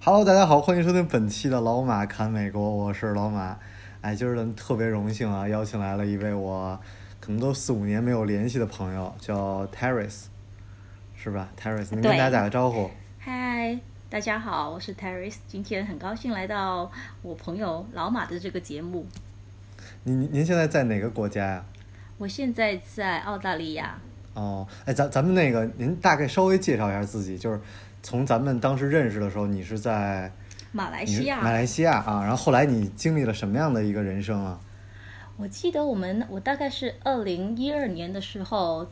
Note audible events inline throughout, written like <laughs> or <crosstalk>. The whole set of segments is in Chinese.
Hello，大家好，欢迎收听本期的老马侃美国，我是老马。哎，今儿呢特别荣幸啊，邀请来了一位我可能都四五年没有联系的朋友，叫 Terrace，是吧？Terrace，您跟大家打个招呼。嗨，大家好，我是 Terrace，今天很高兴来到我朋友老马的这个节目。您您现在在哪个国家呀？我现在在澳大利亚。哦，哎，咱咱们那个，您大概稍微介绍一下自己，就是从咱们当时认识的时候，你是在马来西亚。马来西亚啊，然后后来你经历了什么样的一个人生啊？我记得我们，我大概是二零一二年的时候，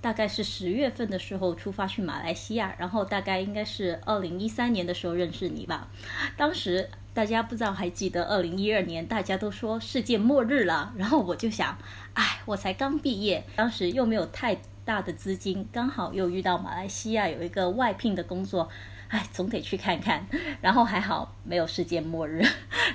大概是十月份的时候出发去马来西亚，然后大概应该是二零一三年的时候认识你吧。当时大家不知道还记得二零一二年，大家都说世界末日了，然后我就想。哎，我才刚毕业，当时又没有太大的资金，刚好又遇到马来西亚有一个外聘的工作，哎，总得去看看。然后还好没有世界末日，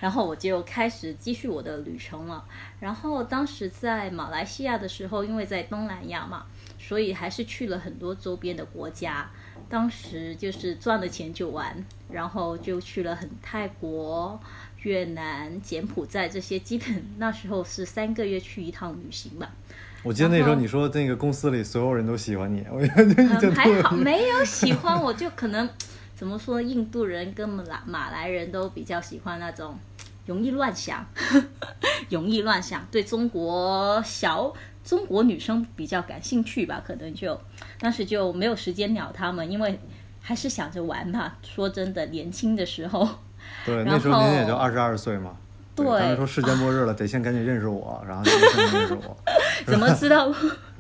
然后我就开始继续我的旅程了。然后当时在马来西亚的时候，因为在东南亚嘛，所以还是去了很多周边的国家。当时就是赚了钱就玩，然后就去了很泰国。越南、柬埔寨这些，基本 <laughs> 那时候是三个月去一趟旅行吧。我记得那时候你说那个公司里所有人都喜欢你，我觉得、嗯还好没有喜欢我，就可能怎么说，印度人跟马马来人都比较喜欢那种容易乱想、<laughs> 容易乱想，对中国小中国女生比较感兴趣吧，可能就当时就没有时间鸟他们，因为还是想着玩嘛。说真的，年轻的时候。对，那时候您也就二十二岁嘛。对。当时说世界末日了，得先赶紧认识我，然后先认识我。<laughs> <laughs> 怎么知道？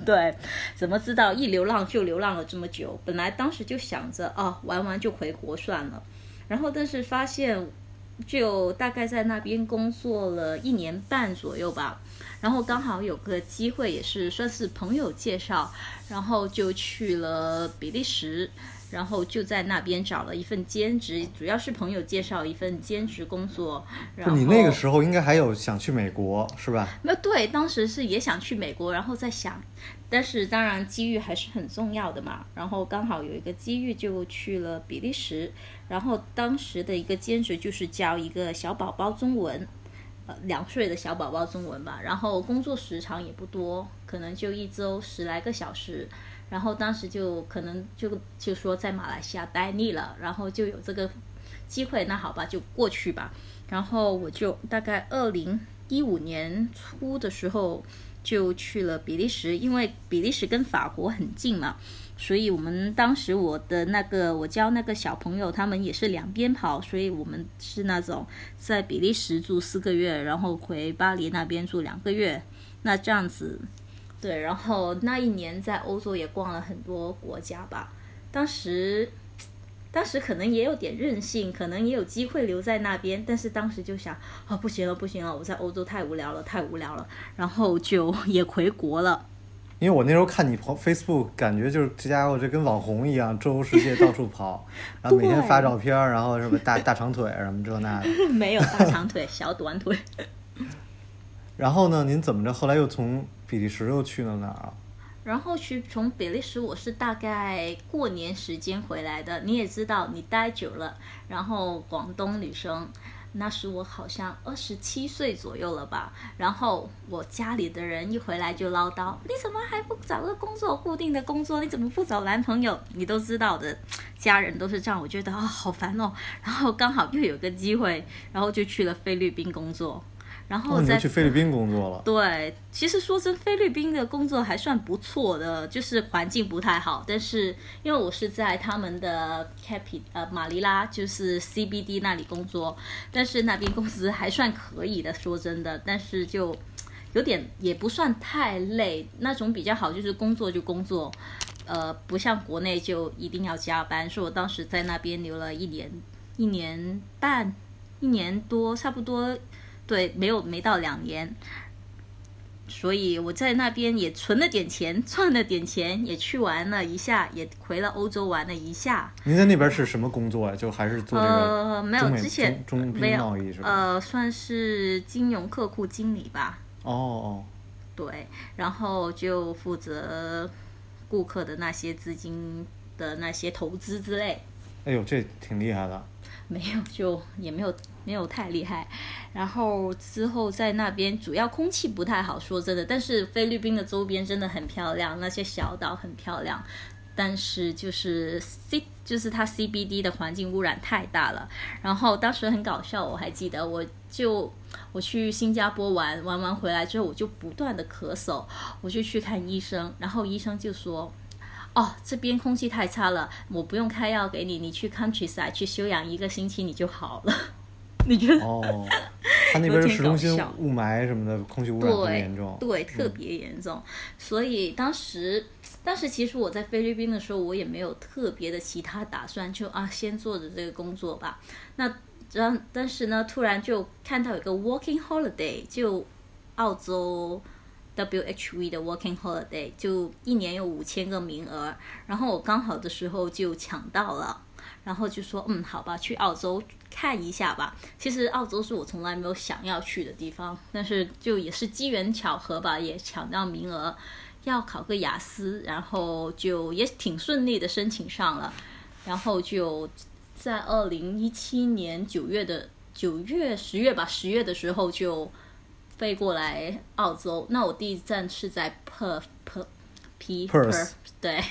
对，怎么知道一流浪就流浪了这么久？本来当时就想着啊，玩完就回国算了。然后但是发现，就大概在那边工作了一年半左右吧。然后刚好有个机会，也是算是朋友介绍，然后就去了比利时。然后就在那边找了一份兼职，主要是朋友介绍一份兼职工作。然后你那个时候应该还有想去美国是吧？那对，当时是也想去美国，然后在想，但是当然机遇还是很重要的嘛。然后刚好有一个机遇就去了比利时，然后当时的一个兼职就是教一个小宝宝中文，呃，两岁的小宝宝中文吧。然后工作时长也不多，可能就一周十来个小时。然后当时就可能就就说在马来西亚待腻了，然后就有这个机会，那好吧，就过去吧。然后我就大概二零一五年初的时候就去了比利时，因为比利时跟法国很近嘛，所以我们当时我的那个我教那个小朋友，他们也是两边跑，所以我们是那种在比利时住四个月，然后回巴黎那边住两个月，那这样子。对，然后那一年在欧洲也逛了很多国家吧。当时，当时可能也有点任性，可能也有机会留在那边，但是当时就想，啊，不行了，不行了，我在欧洲太无聊了，太无聊了，然后就 <laughs> 也回国了。因为我那时候看你朋 Facebook，感觉就是这家伙就跟网红一样，周游世界到处跑，<laughs> 然后每天发照片，然后什么大大长腿什么这那的。<laughs> 没有大长腿，小短腿。然后呢？您怎么着？后来又从比利时又去了哪儿？然后去从比利时，我是大概过年时间回来的。你也知道，你待久了，然后广东女生，那时我好像二十七岁左右了吧。然后我家里的人一回来就唠叨：“你怎么还不找个工作，固定的工作？你怎么不找男朋友？”你都知道的，家人都是这样。我觉得啊，好烦哦。然后刚好又有个机会，然后就去了菲律宾工作。然后再去菲律宾工作了。对，其实说真，菲律宾的工作还算不错的，就是环境不太好。但是因为我是在他们的 Capi 呃马尼拉，就是 CBD 那里工作，但是那边工资还算可以的。说真的，但是就有点也不算太累，那种比较好，就是工作就工作，呃，不像国内就一定要加班。所以我当时在那边留了一年一年半、一年多，差不多，对，没有没到两年。所以我在那边也存了点钱，赚了点钱，也去玩了一下，也回了欧洲玩了一下。您在那边是什么工作呀？就还是做这个呃，没有之前中中贸易是吧？呃，算是金融客户经理吧。哦哦，对，然后就负责顾客的那些资金的那些投资之类。哎呦，这挺厉害的。没有，就也没有没有太厉害。然后之后在那边，主要空气不太好，说真的。但是菲律宾的周边真的很漂亮，那些小岛很漂亮。但是就是 C 就是它 CBD 的环境污染太大了。然后当时很搞笑，我还记得，我就我去新加坡玩，玩完回来之后，我就不断的咳嗽，我就去看医生，然后医生就说。哦，这边空气太差了，我不用开药给你，你去 countryside 去休养一个星期你就好了。你觉得？哦，他那边市中心雾霾什么的，空气污染特别对严重。对，特别严重。所以当时，当时其实我在菲律宾的时候，我也没有特别的其他打算，就啊，先做着这个工作吧。那然，但是呢，突然就看到有个 working holiday，就澳洲 WHV 的 working holiday，就一年有五千个名额，然后我刚好的时候就抢到了。然后就说，嗯，好吧，去澳洲看一下吧。其实澳洲是我从来没有想要去的地方，但是就也是机缘巧合吧，也抢到名额，要考个雅思，然后就也挺顺利的申请上了，然后就在二零一七年九月的九月十月吧，十月的时候就飞过来澳洲。那我第一站是在 Perth Perth P Perth 对，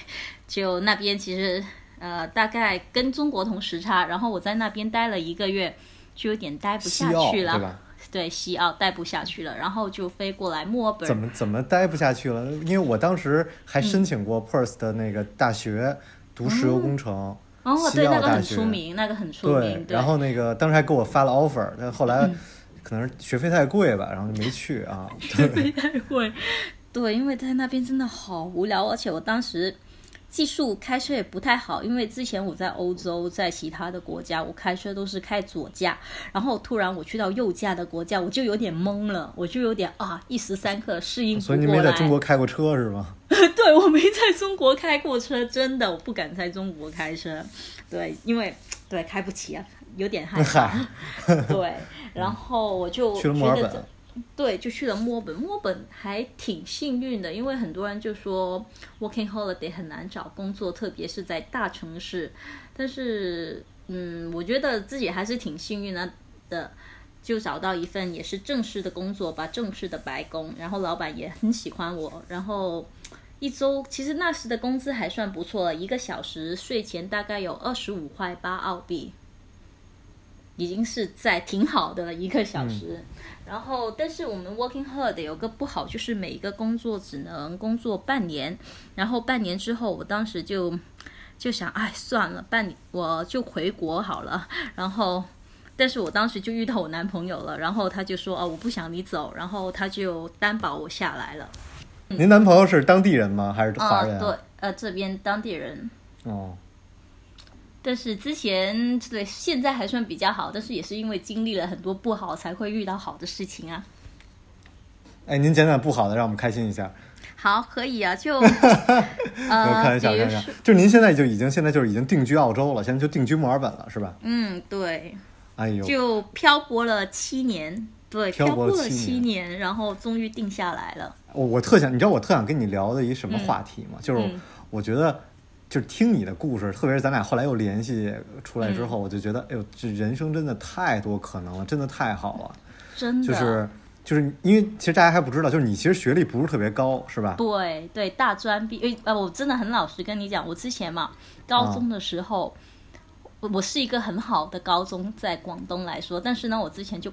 就那边其实。呃，大概跟中国同时差，然后我在那边待了一个月，就有点待不下去了。对西澳待不下去了，然后就飞过来墨尔本。怎么怎么待不下去了？因为我当时还申请过 Perth 的那个大学读石油工程，哦，西对，那个很出名，那个很出名。对，然后那个当时还给我发了 offer，但后来可能是学费太贵吧，然后就没去啊。<laughs> 学费，太贵。对，因为在那边真的好无聊，而且我当时。技术开车也不太好，因为之前我在欧洲，在其他的国家，我开车都是开左驾，然后突然我去到右驾的国家，我就有点懵了，我就有点啊，一时三刻适应不过所以你没在中国开过车是吗？<laughs> 对，我没在中国开过车，真的，我不敢在中国开车，对，因为对开不起啊，有点害怕。<laughs> 对，然后我就去了墨尔本。对，就去了墨尔本。墨尔本还挺幸运的，因为很多人就说 working holiday 很难找工作，特别是在大城市。但是，嗯，我觉得自己还是挺幸运的，的就找到一份也是正式的工作吧，正式的白工。然后老板也很喜欢我。然后一周其实那时的工资还算不错，一个小时税前大概有二十五块八澳币。已经是在挺好的，一个小时。嗯、然后，但是我们 working holiday 有个不好，就是每一个工作只能工作半年。然后半年之后，我当时就就想，哎，算了，半年我就回国好了。然后，但是我当时就遇到我男朋友了，然后他就说，哦，我不想你走，然后他就担保我下来了。嗯、您男朋友是当地人吗？还是华人、啊？对，呃，这边当地人。哦。但是之前对现在还算比较好，但是也是因为经历了很多不好，才会遇到好的事情啊。哎，您讲讲不好的，让我们开心一下。好，可以啊，就 <laughs> 呃，开玩笑，开玩笑。就您现在就已经现在就是已经定居澳洲了，现在就定居墨尔本了，是吧？嗯，对。哎呦，就漂泊了七年，对，漂泊了七年，然后终于定下来了。我我特想，你知道我特想跟你聊的一什么话题吗？嗯、就是我觉得。就是听你的故事，特别是咱俩后来又联系出来之后，嗯、我就觉得，哎呦，这人生真的太多可能了，真的太好了。真的，就是就是因为其实大家还不知道，就是你其实学历不是特别高，是吧？对对，大专毕业。呃，我真的很老实跟你讲，我之前嘛，高中的时候，我、我是一个很好的高中，在广东来说，但是呢，我之前就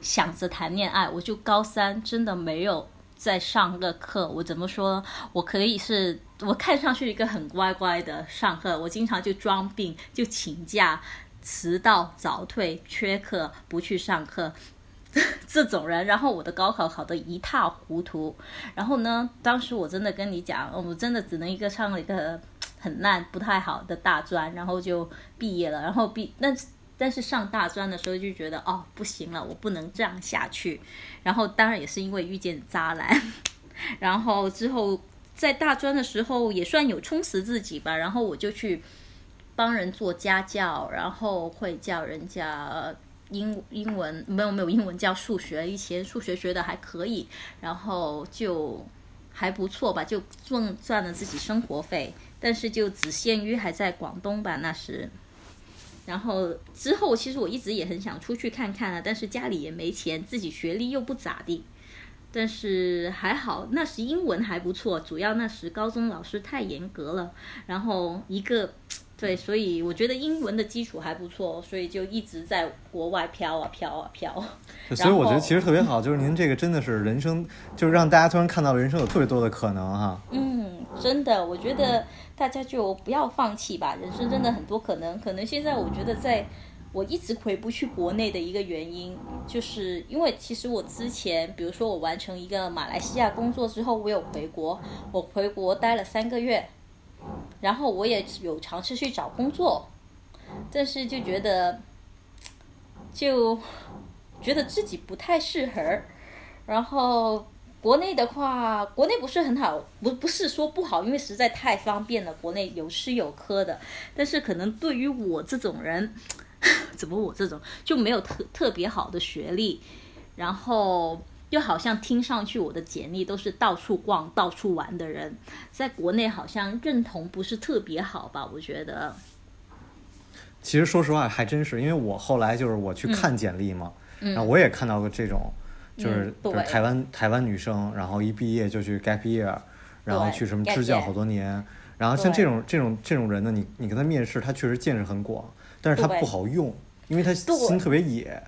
想着谈恋爱，我就高三真的没有。在上个课，我怎么说？我可以是我看上去一个很乖乖的上课，我经常就装病，就请假、迟到、早退、缺课、不去上课 <laughs> 这种人。然后我的高考考得一塌糊涂。然后呢，当时我真的跟你讲，我真的只能一个上了一个很烂、不太好的大专，然后就毕业了。然后毕，但但是上大专的时候就觉得哦，不行了，我不能这样下去。然后当然也是因为遇见渣男，<laughs> 然后之后在大专的时候也算有充实自己吧。然后我就去帮人做家教，然后会教人家英英文，没有没有英文教数学，以前数学学的还可以，然后就还不错吧，就赚赚了自己生活费。但是就只限于还在广东吧，那时。然后之后，其实我一直也很想出去看看啊，但是家里也没钱，自己学历又不咋地。但是还好，那时英文还不错，主要那时高中老师太严格了。然后一个对，所以我觉得英文的基础还不错，所以就一直在国外飘啊飘啊飘。所以我觉得其实特别好，就是您这个真的是人生，就是让大家突然看到了人生有特别多的可能哈。嗯，真的，我觉得。大家就不要放弃吧，人生真的很多可能。可能现在我觉得，在我一直回不去国内的一个原因，就是因为其实我之前，比如说我完成一个马来西亚工作之后，我有回国，我回国待了三个月，然后我也有尝试去找工作，但是就觉得，就觉得自己不太适合，然后。国内的话，国内不是很好，不不是说不好，因为实在太方便了，国内有吃有喝的。但是可能对于我这种人，<laughs> 怎么我这种就没有特特别好的学历，然后又好像听上去我的简历都是到处逛、到处玩的人，在国内好像认同不是特别好吧？我觉得。其实说实话还真是，因为我后来就是我去看简历嘛，然后我也看到过这种。就是就是台湾台湾女生，然后一毕业就去 gap year，然后去什么支教好多年，然后像这种这种这种人呢，你你跟他面试，他确实见识很广，但是他不好用，因为他心特别野，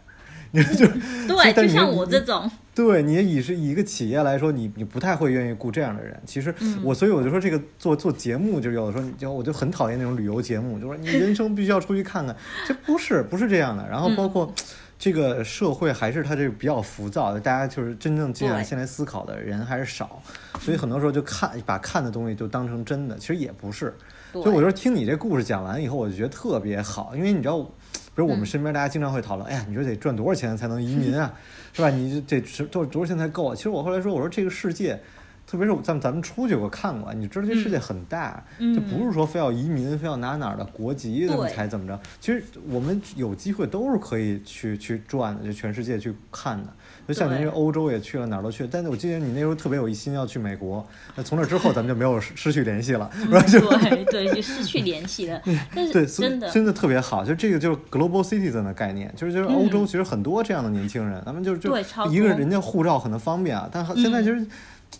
你 <laughs> <laughs> 就对，就像我这种，对你以是以一个企业来说，你你不太会愿意雇这样的人。其实我所以我就说这个做做节目，就有的时候你就我就很讨厌那种旅游节目，就说你人生必须要出去看看，这不是不是这样的。然后包括。这个社会还是它这个比较浮躁的，大家就是真正静下心来思考的人还是少，所以很多时候就看把看的东西就当成真的，其实也不是。所以我觉得听你这故事讲完以后，我就觉得特别好，因为你知道，比如我们身边大家经常会讨论，哎呀，你说得赚多少钱才能移民啊，<laughs> 是吧？你这这多多少钱才够啊？其实我后来说，我说这个世界。特别是咱咱们出去过看过，你知道这世界很大，就不是说非要移民，非要拿哪儿的国籍才怎么着。其实我们有机会都是可以去去转的，就全世界去看的。就像您这欧洲也去了，哪儿都去。但是我记得你那时候特别有一心要去美国，那从那之后咱们就没有失去联系了，是吧？对对，就失去联系了。<laughs> 对，真的真的特别好。就这个就是 global citizen 的概念，就是就是欧洲其实很多这样的年轻人，咱们就就一个人家护照可能方便啊，但现在其实。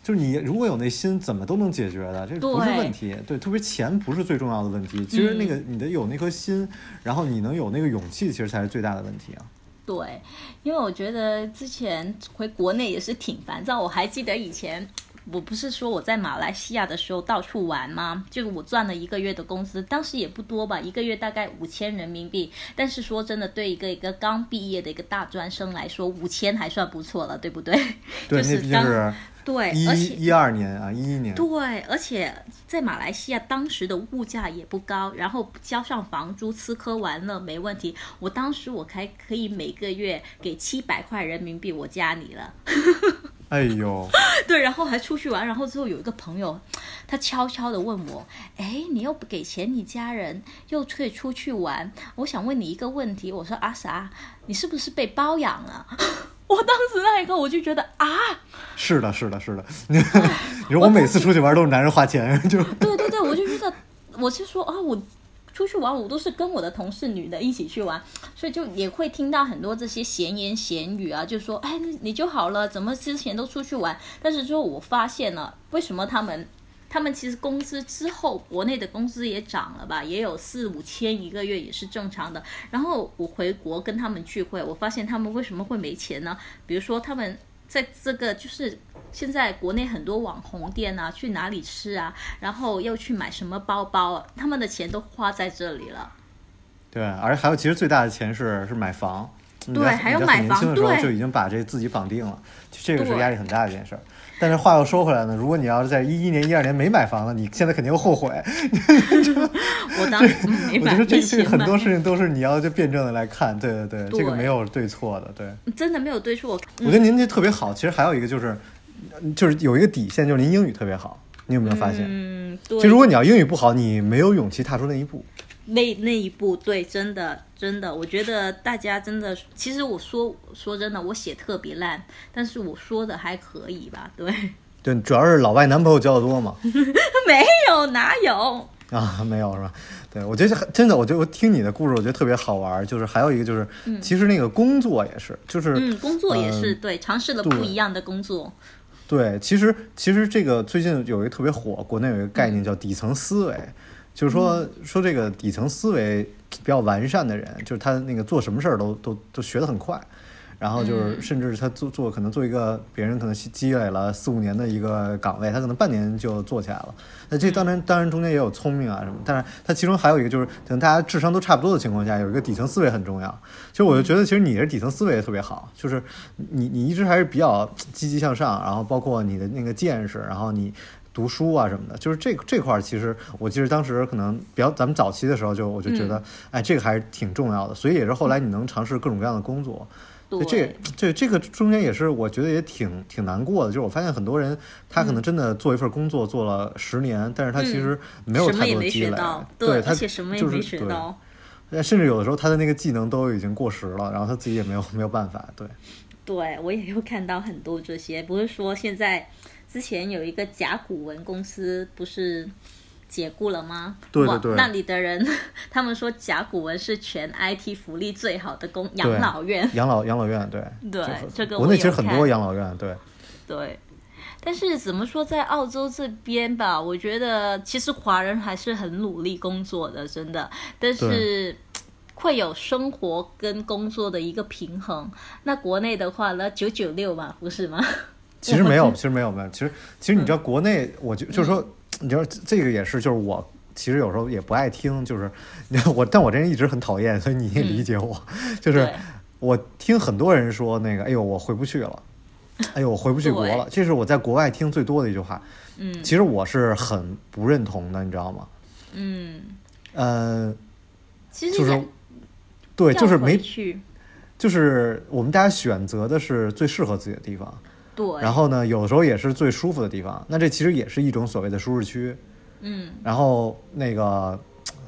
就是你如果有那心，怎么都能解决的，这不是问题。对，特别钱不是最重要的问题。其实那个你得有那颗心，然后你能有那个勇气，其实才是最大的问题啊。对，因为我觉得之前回国内也是挺烦躁。我还记得以前，我不是说我在马来西亚的时候到处玩吗？就我赚了一个月的工资，当时也不多吧，一个月大概五千人民币。但是说真的，对一个一个刚毕业的一个大专生来说，五千还算不错了，对不对？<laughs> 对，那毕竟是。对，而且一二年啊，一一年。对，而且在马来西亚当时的物价也不高，然后交上房租，吃喝玩乐没问题。我当时我还可以每个月给七百块人民币，我家里了。<laughs> 哎呦。对，然后还出去玩，然后之后有一个朋友，他悄悄的问我：“哎，你又不给钱，你家人又可以出去玩，我想问你一个问题。”我说：“啊啥？你是不是被包养了？”我当时那一刻我就觉得啊，是的，是的，是的。<laughs> 你说我每次出去玩都是男人花钱，<laughs> 就对对对，我就觉得，我是说啊，我出去玩我都是跟我的同事女的一起去玩，所以就也会听到很多这些闲言闲语啊，就说哎，你就好了，怎么之前都出去玩？但是之后我发现了，为什么他们？他们其实工资之后，国内的工资也涨了吧，也有四五千一个月，也是正常的。然后我回国跟他们聚会，我发现他们为什么会没钱呢？比如说他们在这个就是现在国内很多网红店啊，去哪里吃啊，然后又去买什么包包，他们的钱都花在这里了。对，而还有其实最大的钱是是买房。对还有买房年轻的时候对就已经把这自己绑定了，这个是对压力很大的一件事儿。但是话又说回来呢，如果你要是在一一年、一二年没买房呢，你现在肯定后悔。<laughs> 我当时嗯没买，我觉得这没这个很多事情都是你要就辩证的来看，对对对，这个没有对错的，对。真的没有对错。我觉得您这特别好，其实还有一个就是，就是有一个底线，就是您英语特别好，你有没有发现？嗯，对。就如果你要英语不好，你没有勇气踏出那一步。那那一步，对，真的真的，我觉得大家真的，其实我说说真的，我写特别烂，但是我说的还可以吧？对，<laughs> 对，主要是老外男朋友交的多嘛。<laughs> 没有哪有？啊，没有是吧？对，我觉得真的，我觉得我听你的故事，我觉得特别好玩儿。就是还有一个就是，其实那个工作也是，就是嗯，工作也是、嗯对，尝试了不一样的工作。对，其实其实这个最近有一个特别火，国内有一个概嗯念叫底层思维，就是说说这个底层思维比较完善的人，就是他那个做什么事儿都都都学得很快，然后就是嗯甚至他做做可能做一个别人可能积积累了四五年的一个岗位，他可能半年就做起来了。那这当然当然中间也有聪明啊什么，但是他其中还有一个就是，等大家智商都差不多的情况下，有一个底层思维很重要。其实我就觉得，其实你的底层思维也特别好，就是你你一直还是比较积极向上，然后包括你的那个见识，然后你。读书啊什么的，就是这这块儿，其实我记得当时可能比较咱们早期的时候就我就觉得，哎，这个还是挺重要的，所以也是后来你能尝试各种各样的工作，对，这这这个中间也是我觉得也挺挺难过的，就是我发现很多人他可能真的做一份工作做了十年，但是他其实没有太多的积累，学到，对，他而且什么也就是没学对。甚至有的时候他的那个技能都已经过时了，然后他自己也没有没有办法，对。对，我也有看到很多这些，不是说现在之前有一个甲骨文公司不是解雇了吗？哇对对对那里的人 <laughs> 他们说甲骨文是全 IT 福利最好的公养老院。养老养老院，对对这个国内其实很多养老院，对对，但是怎么说，在澳洲这边吧，我觉得其实华人还是很努力工作的，真的。但是会有生活跟工作的一个平衡。那国内的话呢，九九六嘛，不是吗？其实没有，其实没有没有，其实其实你知道嗯国内，我就就是说，你知道这个也是，就是我其实有时候也不爱听，就是 <laughs> 我，但我这人一直很讨厌，所以你也理解我，就是我听很多人说那个，哎呦，我回不去了。<laughs> 哎呦，我回不去国了，这是我在国外听最多的一句话。嗯。其实我是很不认同的，你知道吗？嗯，呃，其实就是对，就是没，去，就是我们大家选择的是最适合自己的地方，对，然后呢，有时候也是最舒服的地方。那这其实也是一种所谓的舒适区。嗯然后那个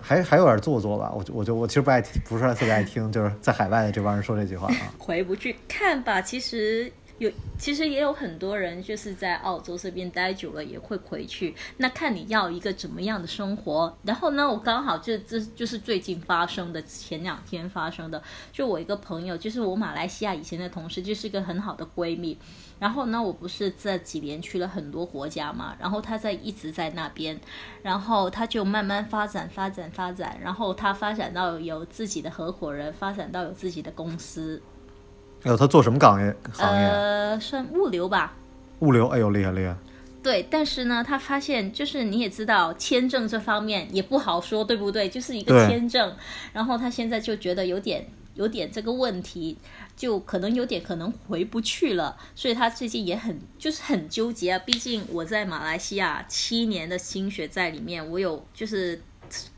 还还有点做作吧，我就我就我其实不爱听，不是特别爱听，就是在海外的这帮人说这句话啊。<laughs> 回不去看吧。其实有，其实也有很多人就是在澳洲这边待久了也会回去。那看你要一个怎么样的生活。然后呢，我刚好就这就是最近发生的，前两天发生的，就我一个朋友，就是我马来西亚以前的同事，就是一个很好的闺蜜。然后呢，我不是这几年去了很多国家嘛，然后她在一直在那边，然后她就慢慢发展、发展、发展，然后她发展到有自己的合伙人，发展到有自己的公司，哎呦，他做什么岗业行业？呃，算物流吧。物流，哎呦，厉害厉害。对，但是呢，他发现就是你也知道，签证这方面也不好说，对不对？就是一个签证，然后他现在就觉得有点有点这个问题，就可能有点可能回不去了，所以他最近也很就是很纠结啊。毕竟我在马来西亚七年的心血在里面，我有就是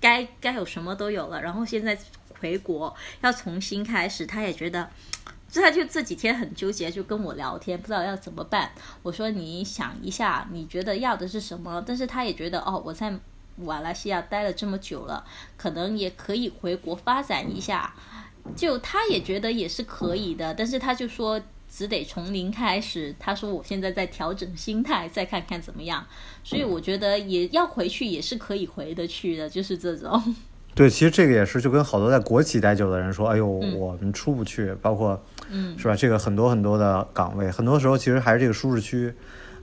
该该有什么都有了，然后现在回国要重新开始，他也觉得。所以他就这几天很纠结，就跟我聊天，不知道要怎么办。我说你想一下，你觉得要的是什么？但是他也觉得哦，我在马来西亚待了这么久了，可能也可以回国发展一下。就他也觉得也是可以的，但是他就说只得从零开始。他说我现在在调整心态，再看看怎么样。所以我觉得也要回去也是可以回得去的，就是这种。对，其实这个也是，就跟好多在国企待久的人说，哎呦，我们出不去，包括，嗯是吧？这个很多很多的岗位，很多时候其实还是这个舒适区。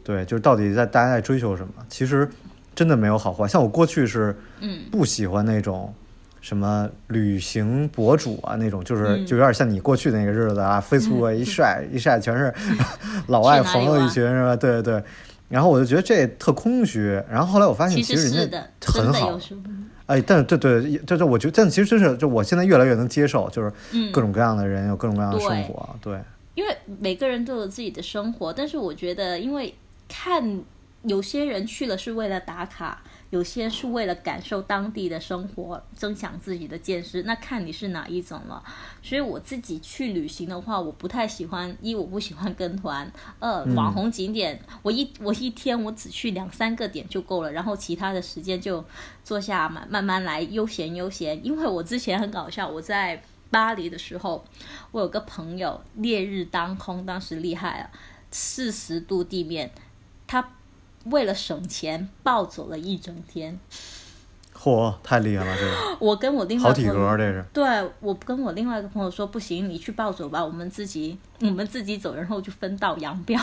对，就是到底在大家在追求什么？其实真的没有好坏。像我过去是，嗯不喜欢那种什么旅行博主啊，那种就是嗯就有点像你过去那个日子啊，Facebook 一晒 <laughs> 一晒全是老外朋友一群，是吧？对对对。然后我就觉得这特空虚。然后后来我发现，其其实人家很好哎，但是对对，这这我觉得，但其实真是，就我现在越来越能接受，就是嗯各种各样的人有各种各样的生活，对，因为每个人都有自己的生活，但是我觉得，因为看有些人去了是为了打卡，有些是为了感受当地的生活，增强自己的见识，那看你是哪一种了。所以我自己去旅行的话，我不太喜欢一我不喜欢跟团，二网红景点，我一我一天我只去两三个点就够了，然后其他的时间就坐下慢慢慢来，悠闲悠闲。因为我之前很搞笑，我在巴黎的时候，我有个朋友烈日当空，当时厉害了，四十度地面，他为了省钱暴走了一整天。嚯，太厉害了，这个 <laughs> 我跟我另外好体格，这是，对我跟我另外一个朋友说，不行，你去暴走吧，我们自己 <laughs> 我们自己走，然后就分道扬镳。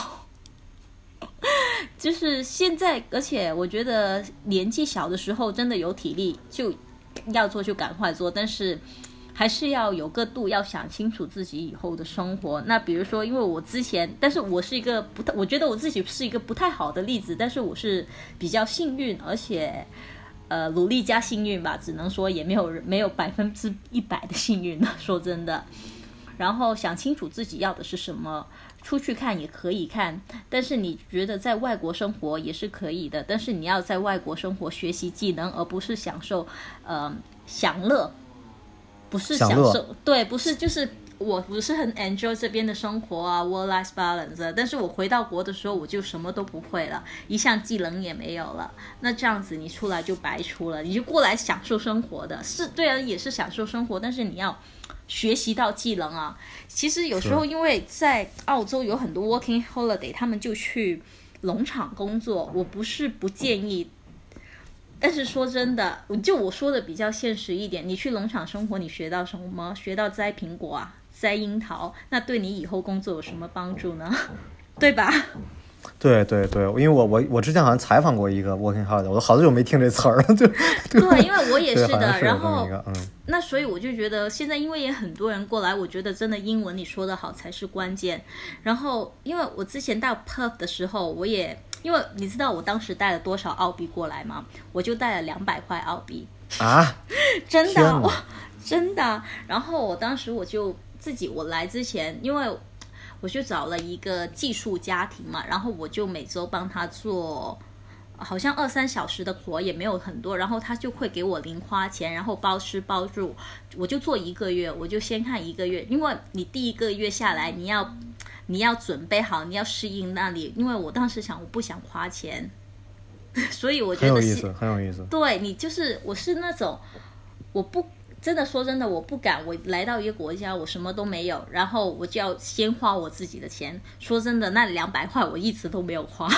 <laughs> 就是现在，而且我觉得年纪小的时候真的有体力，就要做就赶快做，但是还是要有个度，要想清楚自己以后的生活。那比如说，因为我之前，但是我是一个不太，我觉得我自己是一个不太好的例子，但是我是比较幸运，而且。呃，努力加幸运吧，只能说也没有没有百分之一百的幸运了。说真的，<laughs> 然后想清楚自己要的是什么，出去看也可以看，但是你觉得在外国生活也是可以的，但是你要在外国生活学习技能，而不是享受呃享乐，不是享受，对，不是就是。我不是很 enjoy 这边的生活啊，work-life balance，但是我回到国的时候，我就什么都不会了，一项技能也没有了。那这样子你出来就白出了，你就过来享受生活的，是对啊，也是享受生活，但是你要学习到技能啊。其实有时候因为在澳洲有很多 working holiday，他们就去农场工作，我不是不建议。但是说真的，就我说的比较现实一点，你去农场生活，你学到什么？学到摘苹果啊，摘樱桃，那对你以后工作有什么帮助呢？<laughs> 对吧？对对对，因为我我我之前好像采访过一个 working holiday，我都好久没听这词儿了，就 <laughs> 对，因为我也，是的。然后，嗯，那所以我就觉得现在因为也很多人过来，我觉得真的英文你说的好才是关键。然后因为我之前到 Perth 的时候，我也因为你知道我当时带了多少澳币过来吗？我就带了两百块澳币，啊，<laughs> 真的哇，真的。然后我当时我就自己我来之前，因为我就找了一个寄宿家庭嘛，然后我就每周帮他做。好像二三小时的活也没有很多，然后他就会给我零花钱，然后包吃包住，我就做一个月，我就先看一个月，因为你第一个月下来，你要你要准备好，你要适应那里，因为我当时想我不想花钱，<laughs> 所以我觉得是很有意思，很有意思。对你就是我是那种我不真的说真的我不敢，我来到一个国家我什么都没有，然后我就要先花我自己的钱。说真的，那两百块我一直都没有花。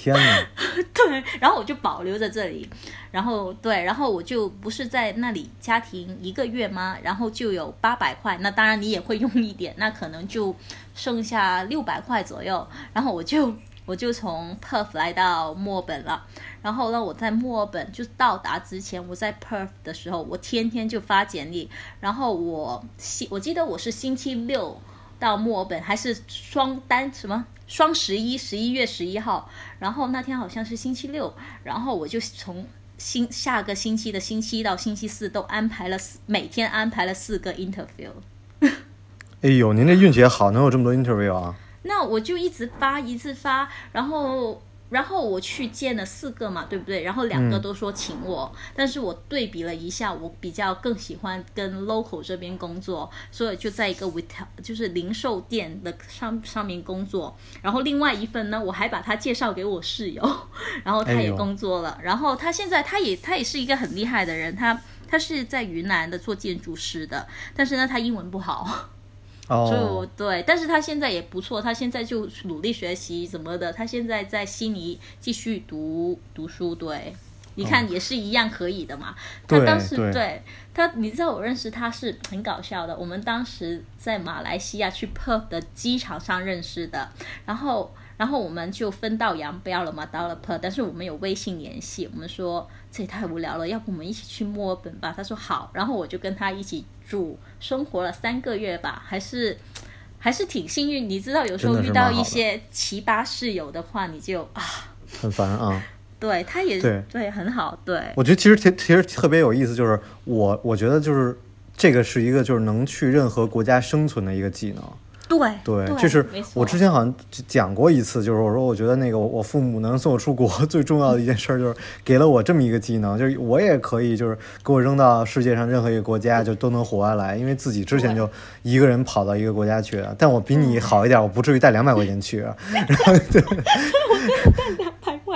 天哪，<laughs> 对，然后我就保留在这里，然后对，然后我就不是在那里家庭一个月吗？然后就有八百块，那当然你也会用一点，那可能就剩下六百块左右，然后我就我就从 Perth 来到墨尔本了，然后呢，我在墨尔本就到达之前，我在 Perth 的时候，我天天就发简历，然后我星我记得我是星期六。到墨尔本还是双单什么双十一，十一月十一号，然后那天好像是星期六，然后我就从星下个星期的星期一到星期四都安排了四，每天安排了四个 interview。<laughs> 哎呦，您这运气也好，能有这么多 interview 啊？那我就一直发，一直发，然后然后我去见了四个嘛，对不对？然后两个嗯都说请我，但是我对比了一下，我比较更喜欢跟 local 这边工作，所以就在一个 retail 就是零售店的上上面工作。然后另外一份呢，我还把他介绍给我室友，<laughs> 然后他也工作了。然后他现在他也他也是一个很厉害的人，他他是在云南的做建筑师的，但是呢他英文不好。哦，对，但是他现在也不错，他现在就努力学习怎么的，他现在在悉尼继续读读书，对。你看也是一样可以的嘛。他当时对他，你知道我认识他是很搞笑的。我们当时在马来西亚去 Perth 的机场上认识的，然后然后我们就分道扬镳了嘛，到了 Perth，但是我们有微信联系。我们说这也太无聊了，要不我们一起去墨尔本吧？他说好，然后我就跟他一起住，生活了三个月吧，还是。还是挺幸运，你知道，有时候遇到一些奇葩室友的话，你就啊，很烦啊。对，他也对很好。对，我觉得其实其其实特别有意思，就是我我觉得就是这个是一个就是能去任何国家生存的一个技能。对对，就是我之前好像讲过一次，就是我说我觉得那个我父母能送我出国 <laughs> 最重要的一件事，就是给了我这么一个技能，就是我也可以就是给我扔到世界上任何一个国家就都能活下来，因为自己之前就一个人跑到一个国家去了，但我比你好一点，我不至于带两百块钱去，然后对。<laughs>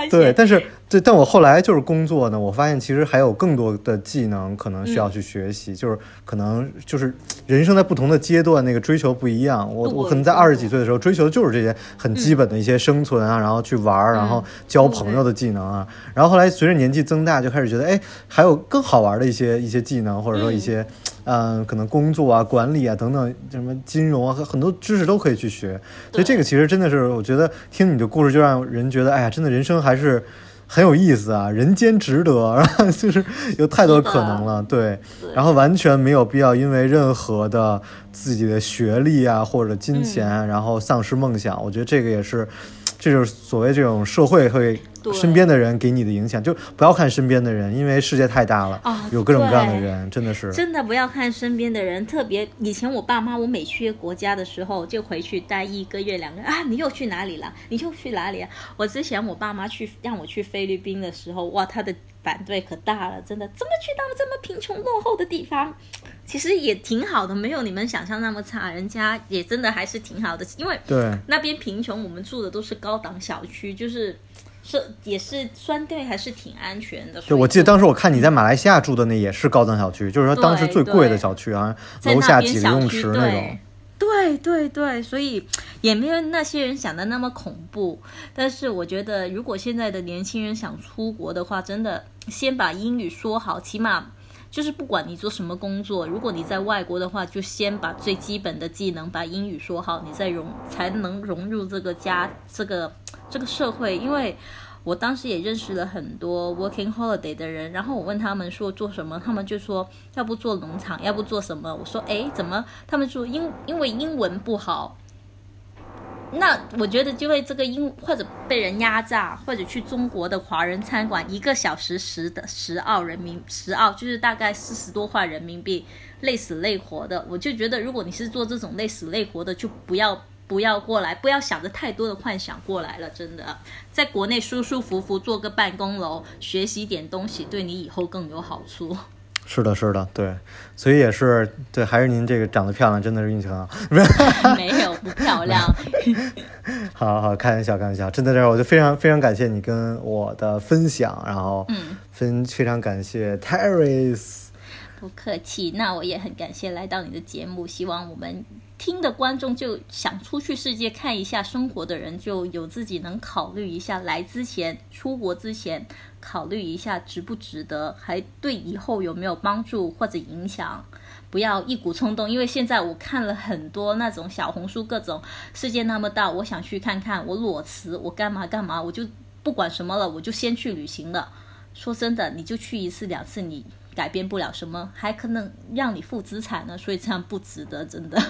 对，但是对，但我后来就是工作呢，我发现其实还有更多的技能可能需要去学习，就是可能就是人生在不同的阶段，那个追求不一样。我我可能在二十几岁的时候追求的就是这些很基本的一些生存啊，然后去玩儿，然后交朋友的技能啊。然后后来随着年纪增大，就开始觉得，哎，还有更好玩的一些一些技能，或者说一些。嗯，可能工作啊、管理啊等等，什么金融啊，很多知识都可以去学。所以这个其实真的是，我觉得听你的故事就让人觉得，哎呀，真的人生还是很有意思啊，人间值得，然 <laughs> 后就是有太多可能了，对。然后完全没有必要因为任何的自己的学历啊或者金钱，然后丧失梦想。我觉得这个也是。这就是所谓这种社会会身边的人给你的影响，就不要看身边的人，因为世界太大了，有各种各样的人，真的是。真的不要看身边的人，特别以前我爸妈，我每去国家的时候就回去待一个月两个月啊，你又去哪里了？你又去哪里啊？我之前我爸妈去让我去菲律宾的时候，哇，他的反对可大了，真的，怎么去到这么贫穷落后的地方？其实也挺好的，没有你们想象那么差。人家也真的还是挺好的，因为对那边贫穷，我们住的都是高档小区，就是是也是相对还是挺安全的。对，我记得当时我看你在马来西亚住的那也是高档小区，就是说当时最贵的小区啊，楼下几个泳池那种。对对对，所以也没有那些人想的那么恐怖。但是我觉得，如果现在的年轻人想出国的话，真的先把英语说好，起码。就是不管你做什么工作，如果你在外国的话，就先把最基本的技能，把英语说好，你再融才能融入这个家，这个这个社会。因为我当时也认识了很多 working holiday 的人，然后我问他们说做什么，他们就说要不做农场，要不做什么。我说哎，怎么？他们说因因为英文不好。那我觉得就会这个英或者被人压榨，或者去中国的华人餐馆，一个小时十的十澳人民十澳就是大概四十多块人民币，累死累活的。我就觉得，如果你是做这种累死累活的，就不要不要过来，不要想着太多的幻想过来了。真的，在国内舒舒服服做个办公楼，学习点东西，对你以后更有好处。是的，是的，对，所以也是对，还是您这个长得漂亮，真的是运气很好。<laughs> 没有不漂亮。<laughs> 好好开玩笑，开玩笑，真的是，我就非常非常感谢你跟我的分享，然后嗯，分非常感谢 Terry。不客气，那我也很感谢来到你的节目，希望我们。听的观众就想出去世界看一下生活的人，就有自己能考虑一下来之前出国之前考虑一下值不值得，还对以后有没有帮助或者影响，不要一股冲动。因为现在我看了很多那种小红书，各种世界那么大，我想去看看，我裸辞，我干嘛干嘛，我就不管什么了，我就先去旅行了。说真的，你就去一次两次，你改变不了什么，还可能让你负资产呢，所以这样不值得，真的。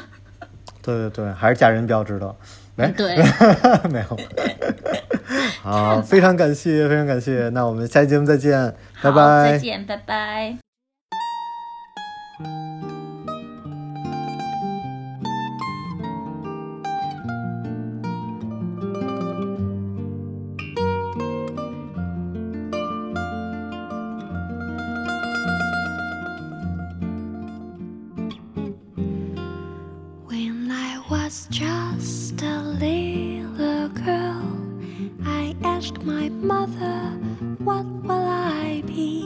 对对对，还是家人比较值得。没，对，<laughs> 没有。<laughs> 好，非常感谢，非常感谢。那我们下期节目再见，拜拜。再见，拜拜。was just a little girl. I asked my mother, What will I be?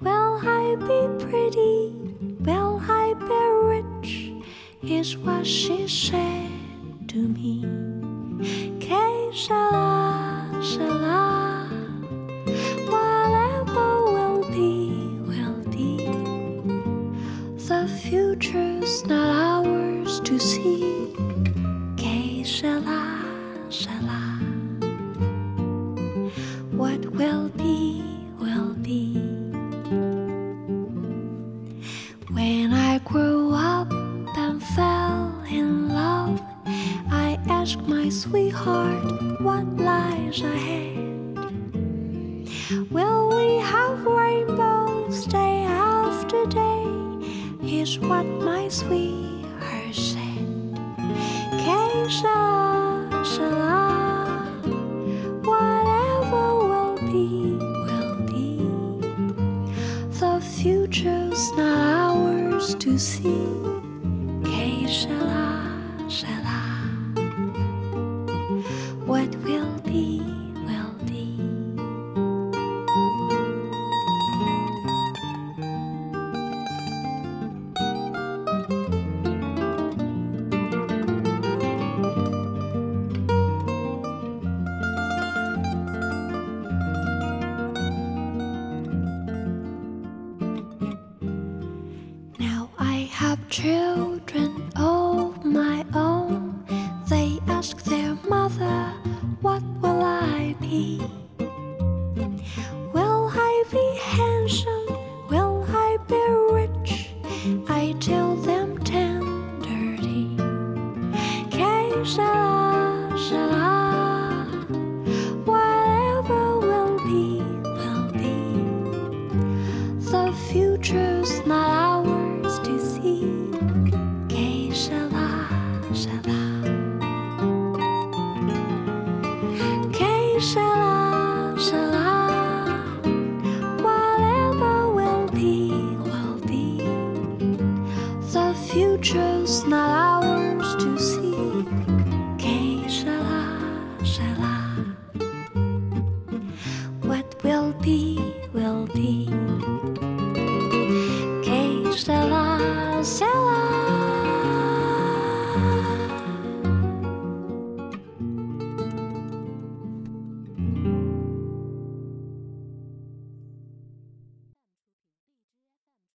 Will I be pretty? Will I be rich? Is what she said to me. Que sera, sera. what my sweetheart said. Keisha, shala, whatever will be, will be. The future's not ours to see. I don't.